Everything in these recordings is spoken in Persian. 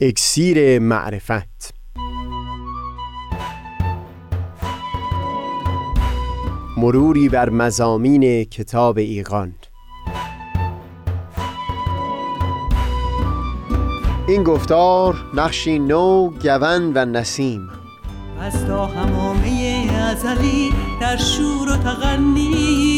اکسیر معرفت. مروری بر مزامین کتاب ایقان. این گفتار نقشی نو گون و نسیم. از تا همامه ازلی در شور و تغنیست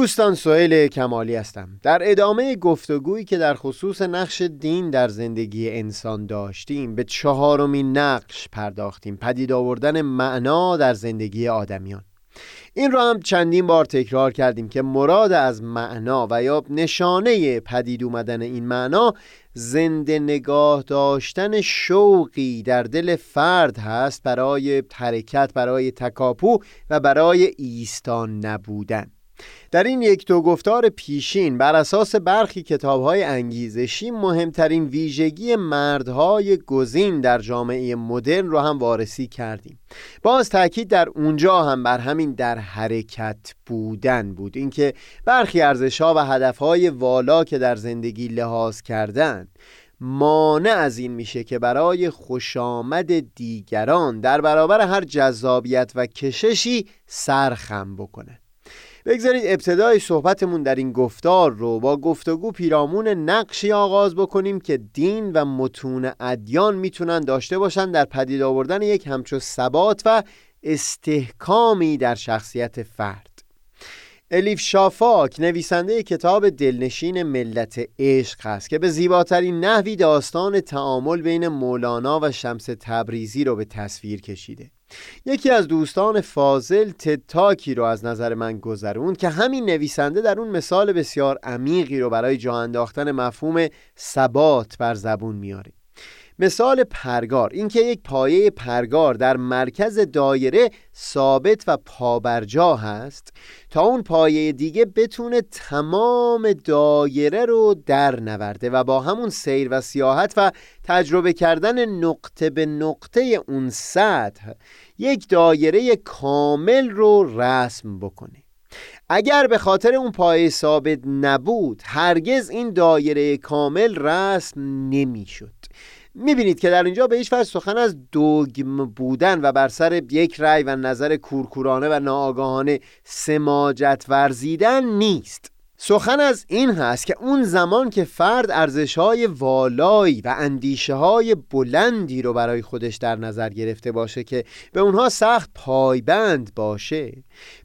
دوستان سهیل کمالی هستم. در ادامه گفتگویی که در خصوص نقش دین در زندگی انسان داشتیم به چهارمین نقش پرداختیم. پدید آوردن معنا در زندگی آدمیان. این را هم چندین بار تکرار کردیم که مراد از معنا و یا نشانه پدید اومدن این معنا زنده نگاه داشتن شوقی در دل فرد هست برای حرکت برای تکاپو و برای ایستان نبودن. در این یک دو گفتار پیشین بر اساس برخی کتابهای انگیزشی مهمترین ویژگی مردهای گزین در جامعه مدرن رو هم وارسی کردیم. باز تاکید در اونجا هم بر همین در حرکت بودن بود. اینکه برخی ارزشها و هدفهای والا که در زندگی لحاظ کردن مانع از این میشه که برای خوشامد دیگران در برابر هر جذابیت و کششی سرخم بکنه. بگذارید ابتدای صحبتمون در این گفتار رو با گفتگو پیرامون نقشی آغاز بکنیم که دین و متون ادیان می‌تونن داشته باشن در پدید آوردن یک همچو ثبات و استحکامی در شخصیت فرد. الیف شافاک نویسنده کتاب دلنشین ملت عشق است که به زیباترین نحوی داستان تعامل بین مولانا و شمس تبریزی رو به تصویر کشیده. یکی از دوستان فاضل تتاکی رو از نظر من گذرون که همین نویسنده در اون مثال بسیار عمیقی رو برای جا انداختن مفهوم ثبات بر زبون میاره. مثال پرگار اینکه یک پایه پرگار در مرکز دایره ثابت و پابرجا هست تا اون پایه دیگه بتونه تمام دایره رو در نورده و با همون سیر و سیاحت و تجربه کردن نقطه به نقطه اون سطح یک دایره کامل رو رسم بکنه. اگر به خاطر اون پایه ثابت نبود هرگز این دایره کامل رسم نمی‌شد. می‌بینید که در اینجا به هیچ سخن از دوگم بودن و بر سر یک رأی و نظر کورکورانه و ناآگاهانه سماجت ورزیدن نیست. سخن از این هست که اون زمان که فرد ارزش های والایی و اندیشه های بلندی رو برای خودش در نظر گرفته باشه که به اونها سخت پایبند باشه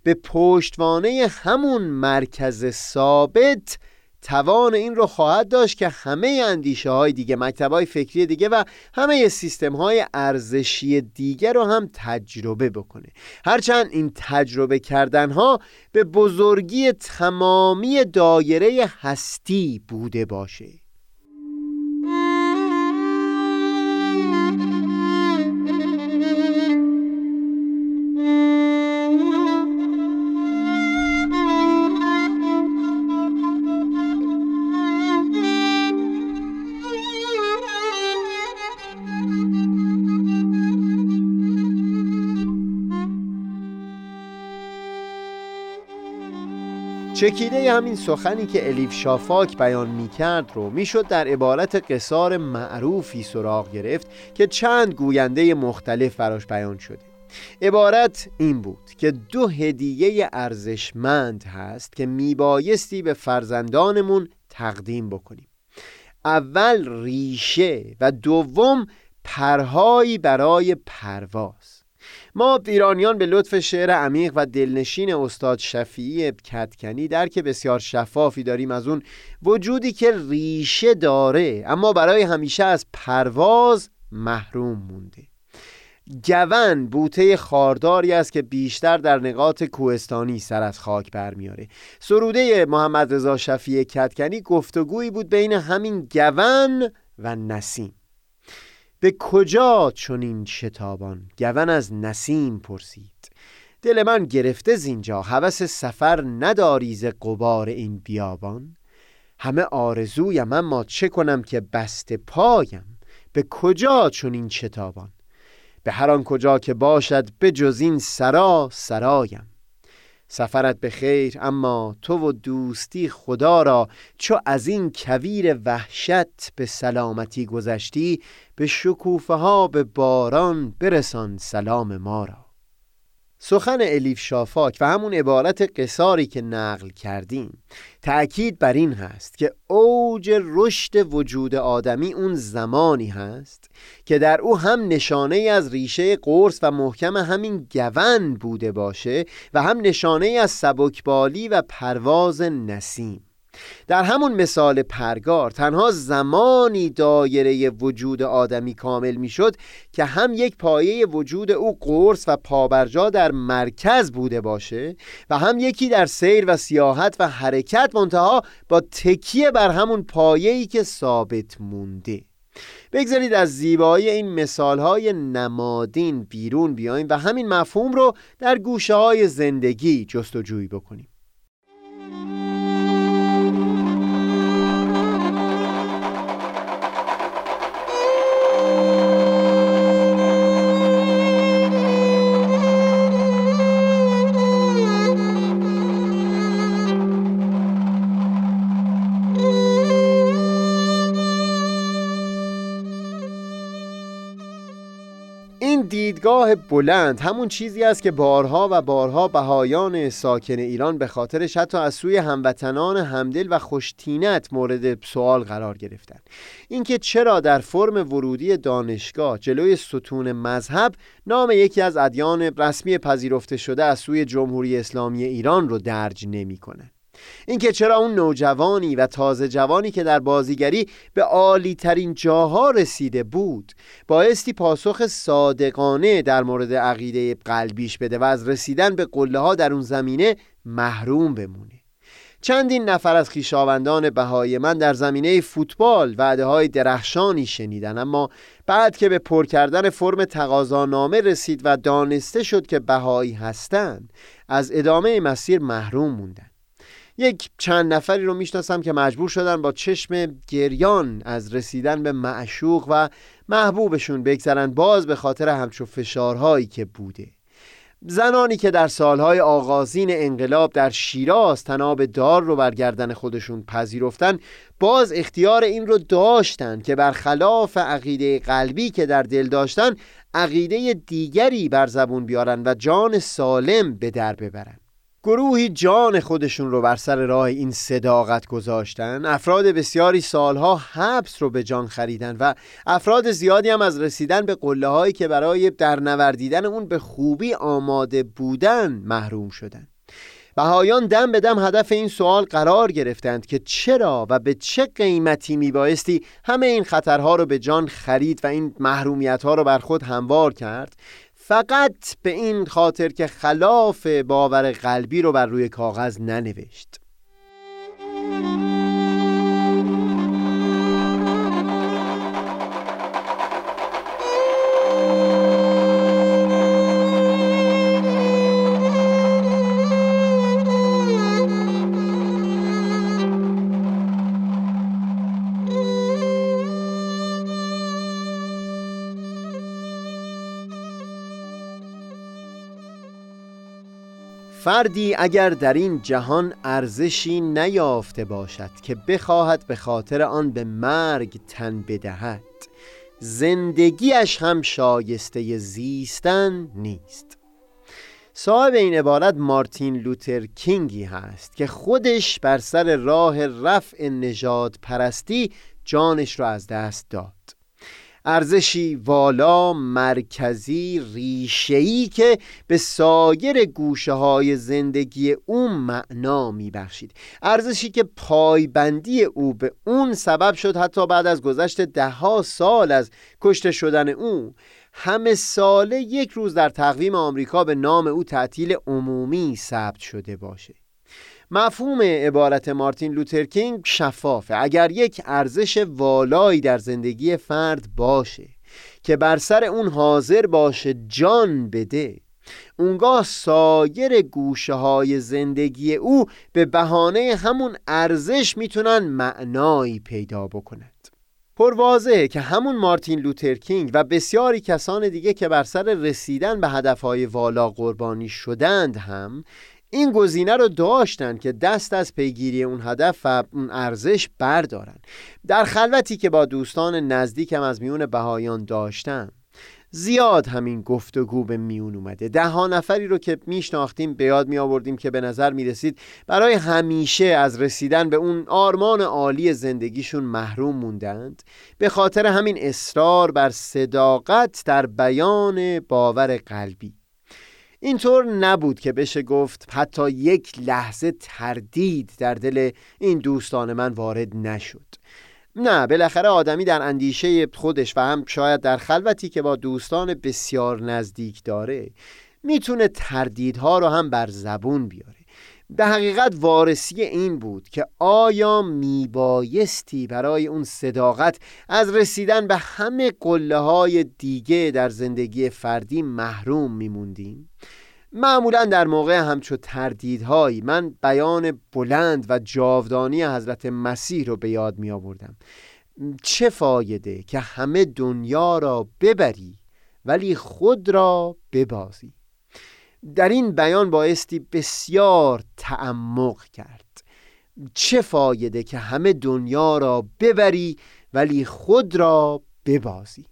به پشتوانه همون مرکز ثابت توان این رو خواهد داشت که همه اندیشه های دیگه مکتب های فکری دیگه و همه سیستم های ارزشی دیگه رو هم تجربه بکنه. هرچند این تجربه کردن ها به بزرگی تمامی دایره هستی بوده باشه. چکیده همین سخنی که الیف شافاک بیان می کرد رو می‌شد در عبارت قصار معروفی سراغ گرفت که چند گوینده مختلف براش بیان شده. عبارت این بود که دو هدیه ارزشمند هست که میبایستی به فرزندانمون تقدیم بکنیم. اول ریشه و دوم پرهایی برای پرواز. ما ایرانیان به لطف شعر عمیق و دلنشین استاد شفیعی کتکنی درک بسیار شفافی داریم از اون وجودی که ریشه داره اما برای همیشه از پرواز محروم مونده. گون بوته خارداری است که بیشتر در نقاط کوهستانی سر از خاک برمیاره سروده محمد رضا شفیع کتکنی گفتگویی بود بین همین گون و نسیم. به کجا چنین شتابان؟ گون از نسیم پرسید. دل من گرفته زینجا هوس سفر نداری ز قبار این بیابان؟ همه آرزویم اما چه کنم که بست پایم؟ به کجا چنین شتابان؟ به هر آن کجا که باشد به جز این سرا سرایم. سفرت به خیر اما تو و دوستی خدا را چو از این کویر وحشت به سلامتی گذشتی به شکوفه ها به باران برسان سلام ما را. سخن الیف شافاک و همون عبارت قصاری که نقل کردیم تأکید بر این هست که اوج رشد وجود آدمی اون زمانی هست که در او هم نشانه از ریشه قرص و محکم همین گون بوده باشه و هم نشانه از سبکبالی و پرواز نسیم. در همون مثال پرگار تنها زمانی دایره وجود آدمی کامل می‌شد که هم یک پایه وجود او قرص و پابرجا در مرکز بوده باشه و هم یکی در سیر و سیاحت و حرکت منتها با تکیه بر همون پایه‌ای که ثابت مونده. بگذارید از زیبایی این مثالهای نمادین بیرون بیایم و همین مفهوم رو در گوشه های زندگی جستجوی بکنیم. دیدگاه بلند همون چیزی است که بارها و بارها بهایان ساکن ایران به خاطرش حتی از سوی هموطنان همدل و خوشتینت مورد سوال قرار گرفتن. اینکه چرا در فرم ورودی دانشگاه جلوی ستون مذهب نام یکی از ادیان رسمی پذیرفته شده از سوی جمهوری اسلامی ایران رو درج نمی‌کنه. اینکه چرا اون نوجوانی و تازه جوانی که در بازیگری به عالی ترین جاها رسیده بود بایستی پاسخ صادقانه در مورد عقیده قلبیش بده و از رسیدن به قله ها در اون زمینه محروم بمونه. چندین نفر از خیشاوندان بهای من در زمینه فوتبال وعده های درخشانی شنیدن اما بعد که به پر کردن فرم تقاضانامه رسید و دانسته شد که بهایی هستند از ادامه مسیر محروم موندن. یک چند نفری رو می‌شناسم که مجبور شدن با چشم گریان از رسیدن به معشوق و محبوبشون بگذرن باز به خاطر همچو فشارهایی که بوده. زنانی که در سالهای آغازین انقلاب در شیراز تناب دار رو برگردن خودشون پذیرفتن باز اختیار این رو داشتن که برخلاف عقیده قلبی که در دل داشتن عقیده دیگری بر زبون بیارن و جان سالم به در ببرن. گروهی جان خودشون رو بر سر راه این صداقت گذاشتن. افراد بسیاری سالها حبس رو به جان خریدن و افراد زیادی هم از رسیدن به قله هایی که برای در نوردیدن اون به خوبی آماده بودن محروم شدن. بهایان دم به دم هدف این سوال قرار گرفتند که چرا و به چه قیمتی میبایستی همه این خطرها رو به جان خرید و این محرومیت ها رو بر خود هموار کرد؟ فقط به این خاطر که خلاف باور قلبی رو بر روی کاغذ ننوشت. فردی اگر در این جهان ارزشی نیافته باشد که بخواهد به خاطر آن به مرگ تن بدهد زندگیش هم شایسته زیستن نیست. صاحب این عبارت مارتین لوتر کینگی هست که خودش بر سر راه رفع نجات پرستی جانش را از دست داد. ارزشی والا مرکزی ریشه‌ای که به سایر گوشه های زندگی اون معنا میبخشید. ارزشی که پایبندی او به اون سبب شد حتی بعد از گذشت دهها سال از کشته شدن او همه ساله یک روز در تقویم آمریکا به نام او تعطیل عمومی ثبت شده باشه. مفهوم عبارت مارتین لوترکینگ شفافه. اگر یک ارزش والایی در زندگی فرد باشه که بر سر اون حاضر باشه جان بده. اونگاه سایر گوشه های زندگی او به بهانه همون ارزش می‌تونن معنایی پیدا بکنند. پروازه که همون مارتین لوترکینگ و بسیاری کسان دیگه که بر سر رسیدن به هدفهای والا قربانی شدند هم این گزینه رو داشتن که دست از پیگیری اون هدف و اون ارزش بردارن. در خلوتی که با دوستان نزدیکم از میون بهایان داشتم زیاد همین گفتگو به میون اومده. ده ها نفری رو که میشناختیم به یاد می آوردیم که به نظر می رسید برای همیشه از رسیدن به اون آرمان عالی زندگیشون محروم موندند. به خاطر همین اصرار بر صداقت در بیان باور قلبی. اینطور نبود که بشه گفت حتی یک لحظه تردید در دل این دوستان من وارد نشد. نه بالاخره آدمی در اندیشه خودش و هم شاید در خلوتی که با دوستان بسیار نزدیک داره می‌تونه تردیدها رو هم بر زبون بیاره. به حقیقت وارسی این بود که آیا میبایستی برای اون صداقت از رسیدن به همه قله های دیگه در زندگی فردی محروم میموندیم؟ معمولا در موقع همچو تردیدهایی من بیان بلند و جاودانی حضرت مسیح رو به یاد می آوردم چه فایده که همه دنیا را ببری ولی خود را ببازی در این بیان بایستی بسیار تعمق کرد. چه فایده که همه دنیا را ببری ولی خود را ببازی.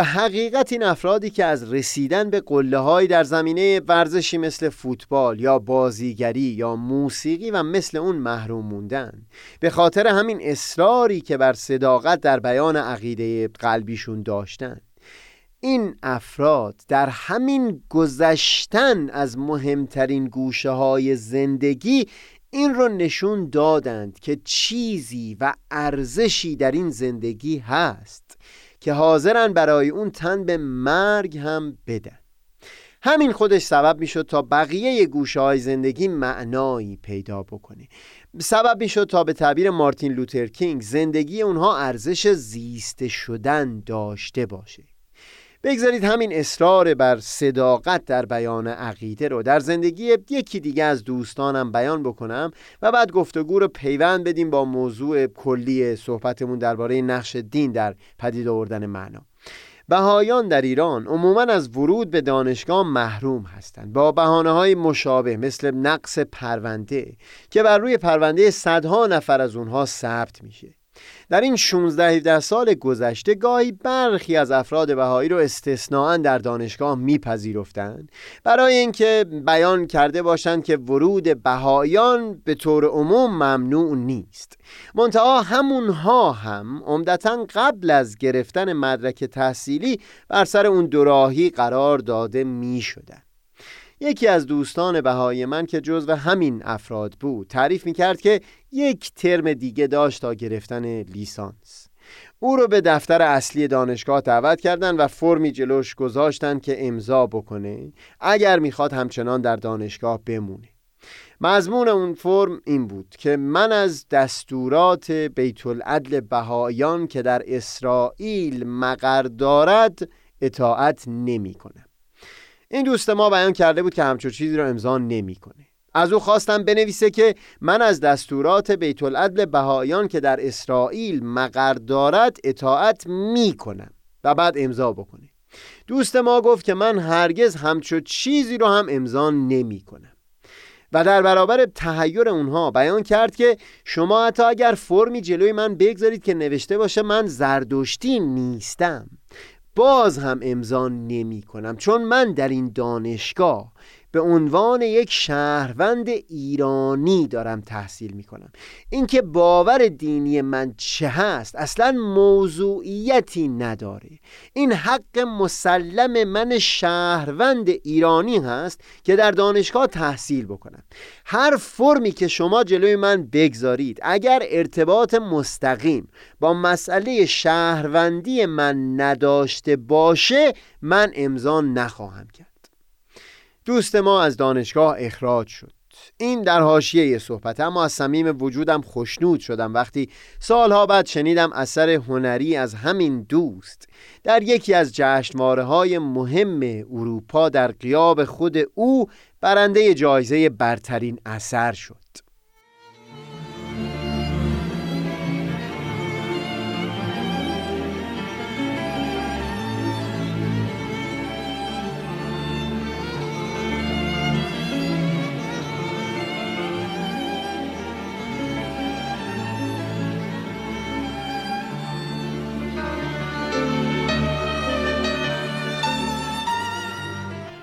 به حقیقت این افرادی که از رسیدن به قله در زمینه ورزشی مثل فوتبال یا بازیگری یا موسیقی و مثل اون محروم موندن. به خاطر همین اصراری که بر صداقت در بیان عقیده قلبیشون داشتن. این افراد در همین گذشتن از مهمترین گوشه های زندگی این رو نشون دادند که چیزی و ارزشی در این زندگی هست. که حاضرن برای اون تن به مرگ هم بدن. همین خودش سبب می‌شد تا بقیه گوشه های زندگی معنایی پیدا بکنه. سبب می‌شد تا به تعبیر مارتین لوترکینگ زندگی اونها ارزش زیسته شدن داشته باشه. بگذارید همین اصرار بر صداقت در بیان عقیده رو در زندگی یکی دیگه از دوستانم بیان بکنم و بعد گفتگو رو پیوند بدیم با موضوع کلی صحبتمون درباره نقش دین در پدید آوردن معنا. بهایان در ایران عموما از ورود به دانشگاه محروم هستند. با بهانه های مشابه مثل نقص پرونده که بر روی پرونده صدها نفر از اونها ثبت میشه. در این 16 17 سال گذشته گاهی برخی از افراد بهایی رو استثناا در دانشگاه میپذیرفتند برای اینکه بیان کرده باشند که ورود بهایان به طور عموم ممنوع نیست منتها همونها هم عمدتا قبل از گرفتن مدرک تحصیلی بر سر اون دوراهی قرار داده می شدن. یکی از دوستان بهای من که جزو همین افراد بود تعریف می کرد که یک ترم دیگه داشت تا گرفتن لیسانس. او رو به دفتر اصلی دانشگاه دعوت کردن و فرمی جلوش گذاشتن که امضا بکنه اگر می‌خواد همچنان در دانشگاه بمونه. مضمون اون فرم این بود که من از دستورات بیت العدل بهایان که در اسرائیل مقر دارد اطاعت نمی کنم این دوست ما بیان کرده بود که همچون چیزی رو امضا نمی‌کنه. از او خواستم بنویسه که من از دستورات بیت العدل بهایان که در اسرائیل مقر دارد اطاعت می‌کنم و بعد امضا بکنه. دوست ما گفت که من هرگز همچو چیزی رو هم امضا نمی کنم و در برابر تهیر اونها بیان کرد که شما حتی اگر فرمی جلوی من بگذارید که نوشته باشه من زردشتی نیستم. باز هم امضا نمی کنم چون من در این دانشگاه به عنوان یک شهروند ایرانی دارم تحصیل می کنم اینکه باور دینی من چه هست اصلا موضوعیتی نداره. این حق مسلم من شهروند ایرانی هست که در دانشگاه تحصیل بکنم. هر فرمی که شما جلوی من بگذارید اگر ارتباط مستقیم با مسئله شهروندی من نداشته باشه من امضا نخواهم کرد. دوست ما از دانشگاه اخراج شد. این در حاشیه صحبت اما از صمیم وجودم خوشنود شدم. وقتی سالها بعد شنیدم اثر هنری از همین دوست. در یکی از جشنواره های مهم اروپا در قیاب خود او برنده جایزه برترین اثر شد.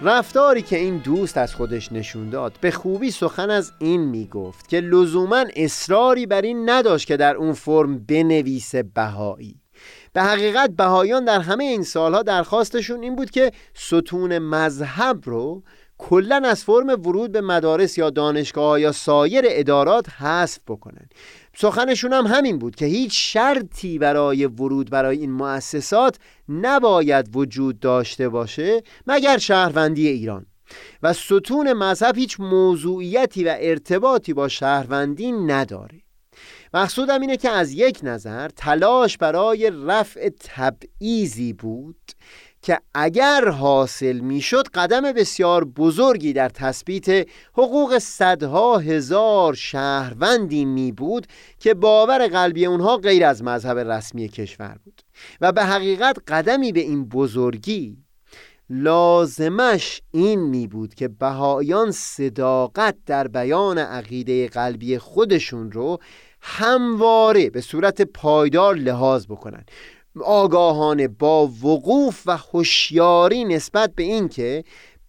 رفتاری که این دوست از خودش نشون داد به خوبی سخن از این می‌گفت که لزوما اصراری بر این نداشت که در اون فرم بنویسه بهایی. به حقیقت بهایان در همه این سالها درخواستشون این بود که ستون مذهب رو کلا از فرم ورود به مدارس یا دانشگاه یا سایر ادارات حذف بکنن. سخنشون هم همین بود که هیچ شرطی برای ورود برای این مؤسسات نباید وجود داشته باشه مگر شهروندی ایران. و ستون مذهب هیچ موضوعیتی و ارتباطی با شهروندی نداره. مقصودم اینه که از یک نظر تلاش برای رفع تبعیزی بود که اگر حاصل می‌شد قدم بسیار بزرگی در تثبیت حقوق صدها هزار شهروندی می بود که باور قلبی اونها غیر از مذهب رسمی کشور بود. و به حقیقت قدمی به این بزرگی لازمش این می بود که بهایان صداقت در بیان عقیده قلبی خودشون رو همواره به صورت پایدار لحاظ بکنن. آگاهانه با وقوف و هوشیاری نسبت به اینکه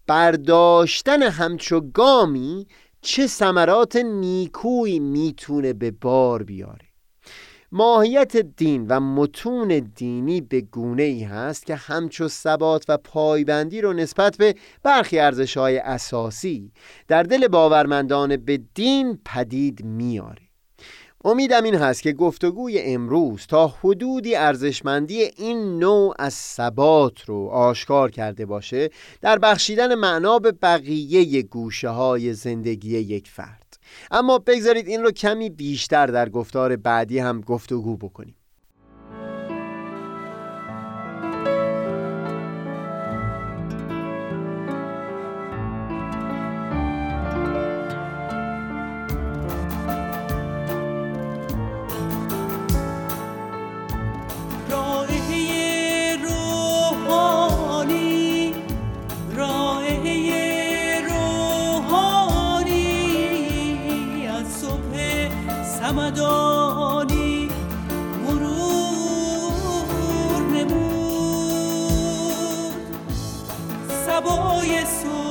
برداشتن همچو گامی چه ثمرات نیکویی می‌تونه به بار بیاره. ماهیت دین و متون دینی به گونه ای هست که همچو ثبات و پایبندی رو نسبت به برخی ارزش های اساسی در دل باورمندان به دین پدید میاره امیدم این هست که گفتگوی امروز تا حدودی ارزشمندی این نوع از ثبات رو آشکار کرده باشه در بخشیدن معنا به بقیه گوشه های زندگی یک فرد. اما بگذارید این رو کمی بیشتر در گفتار بعدی هم گفتگو بکنیم. Jesús.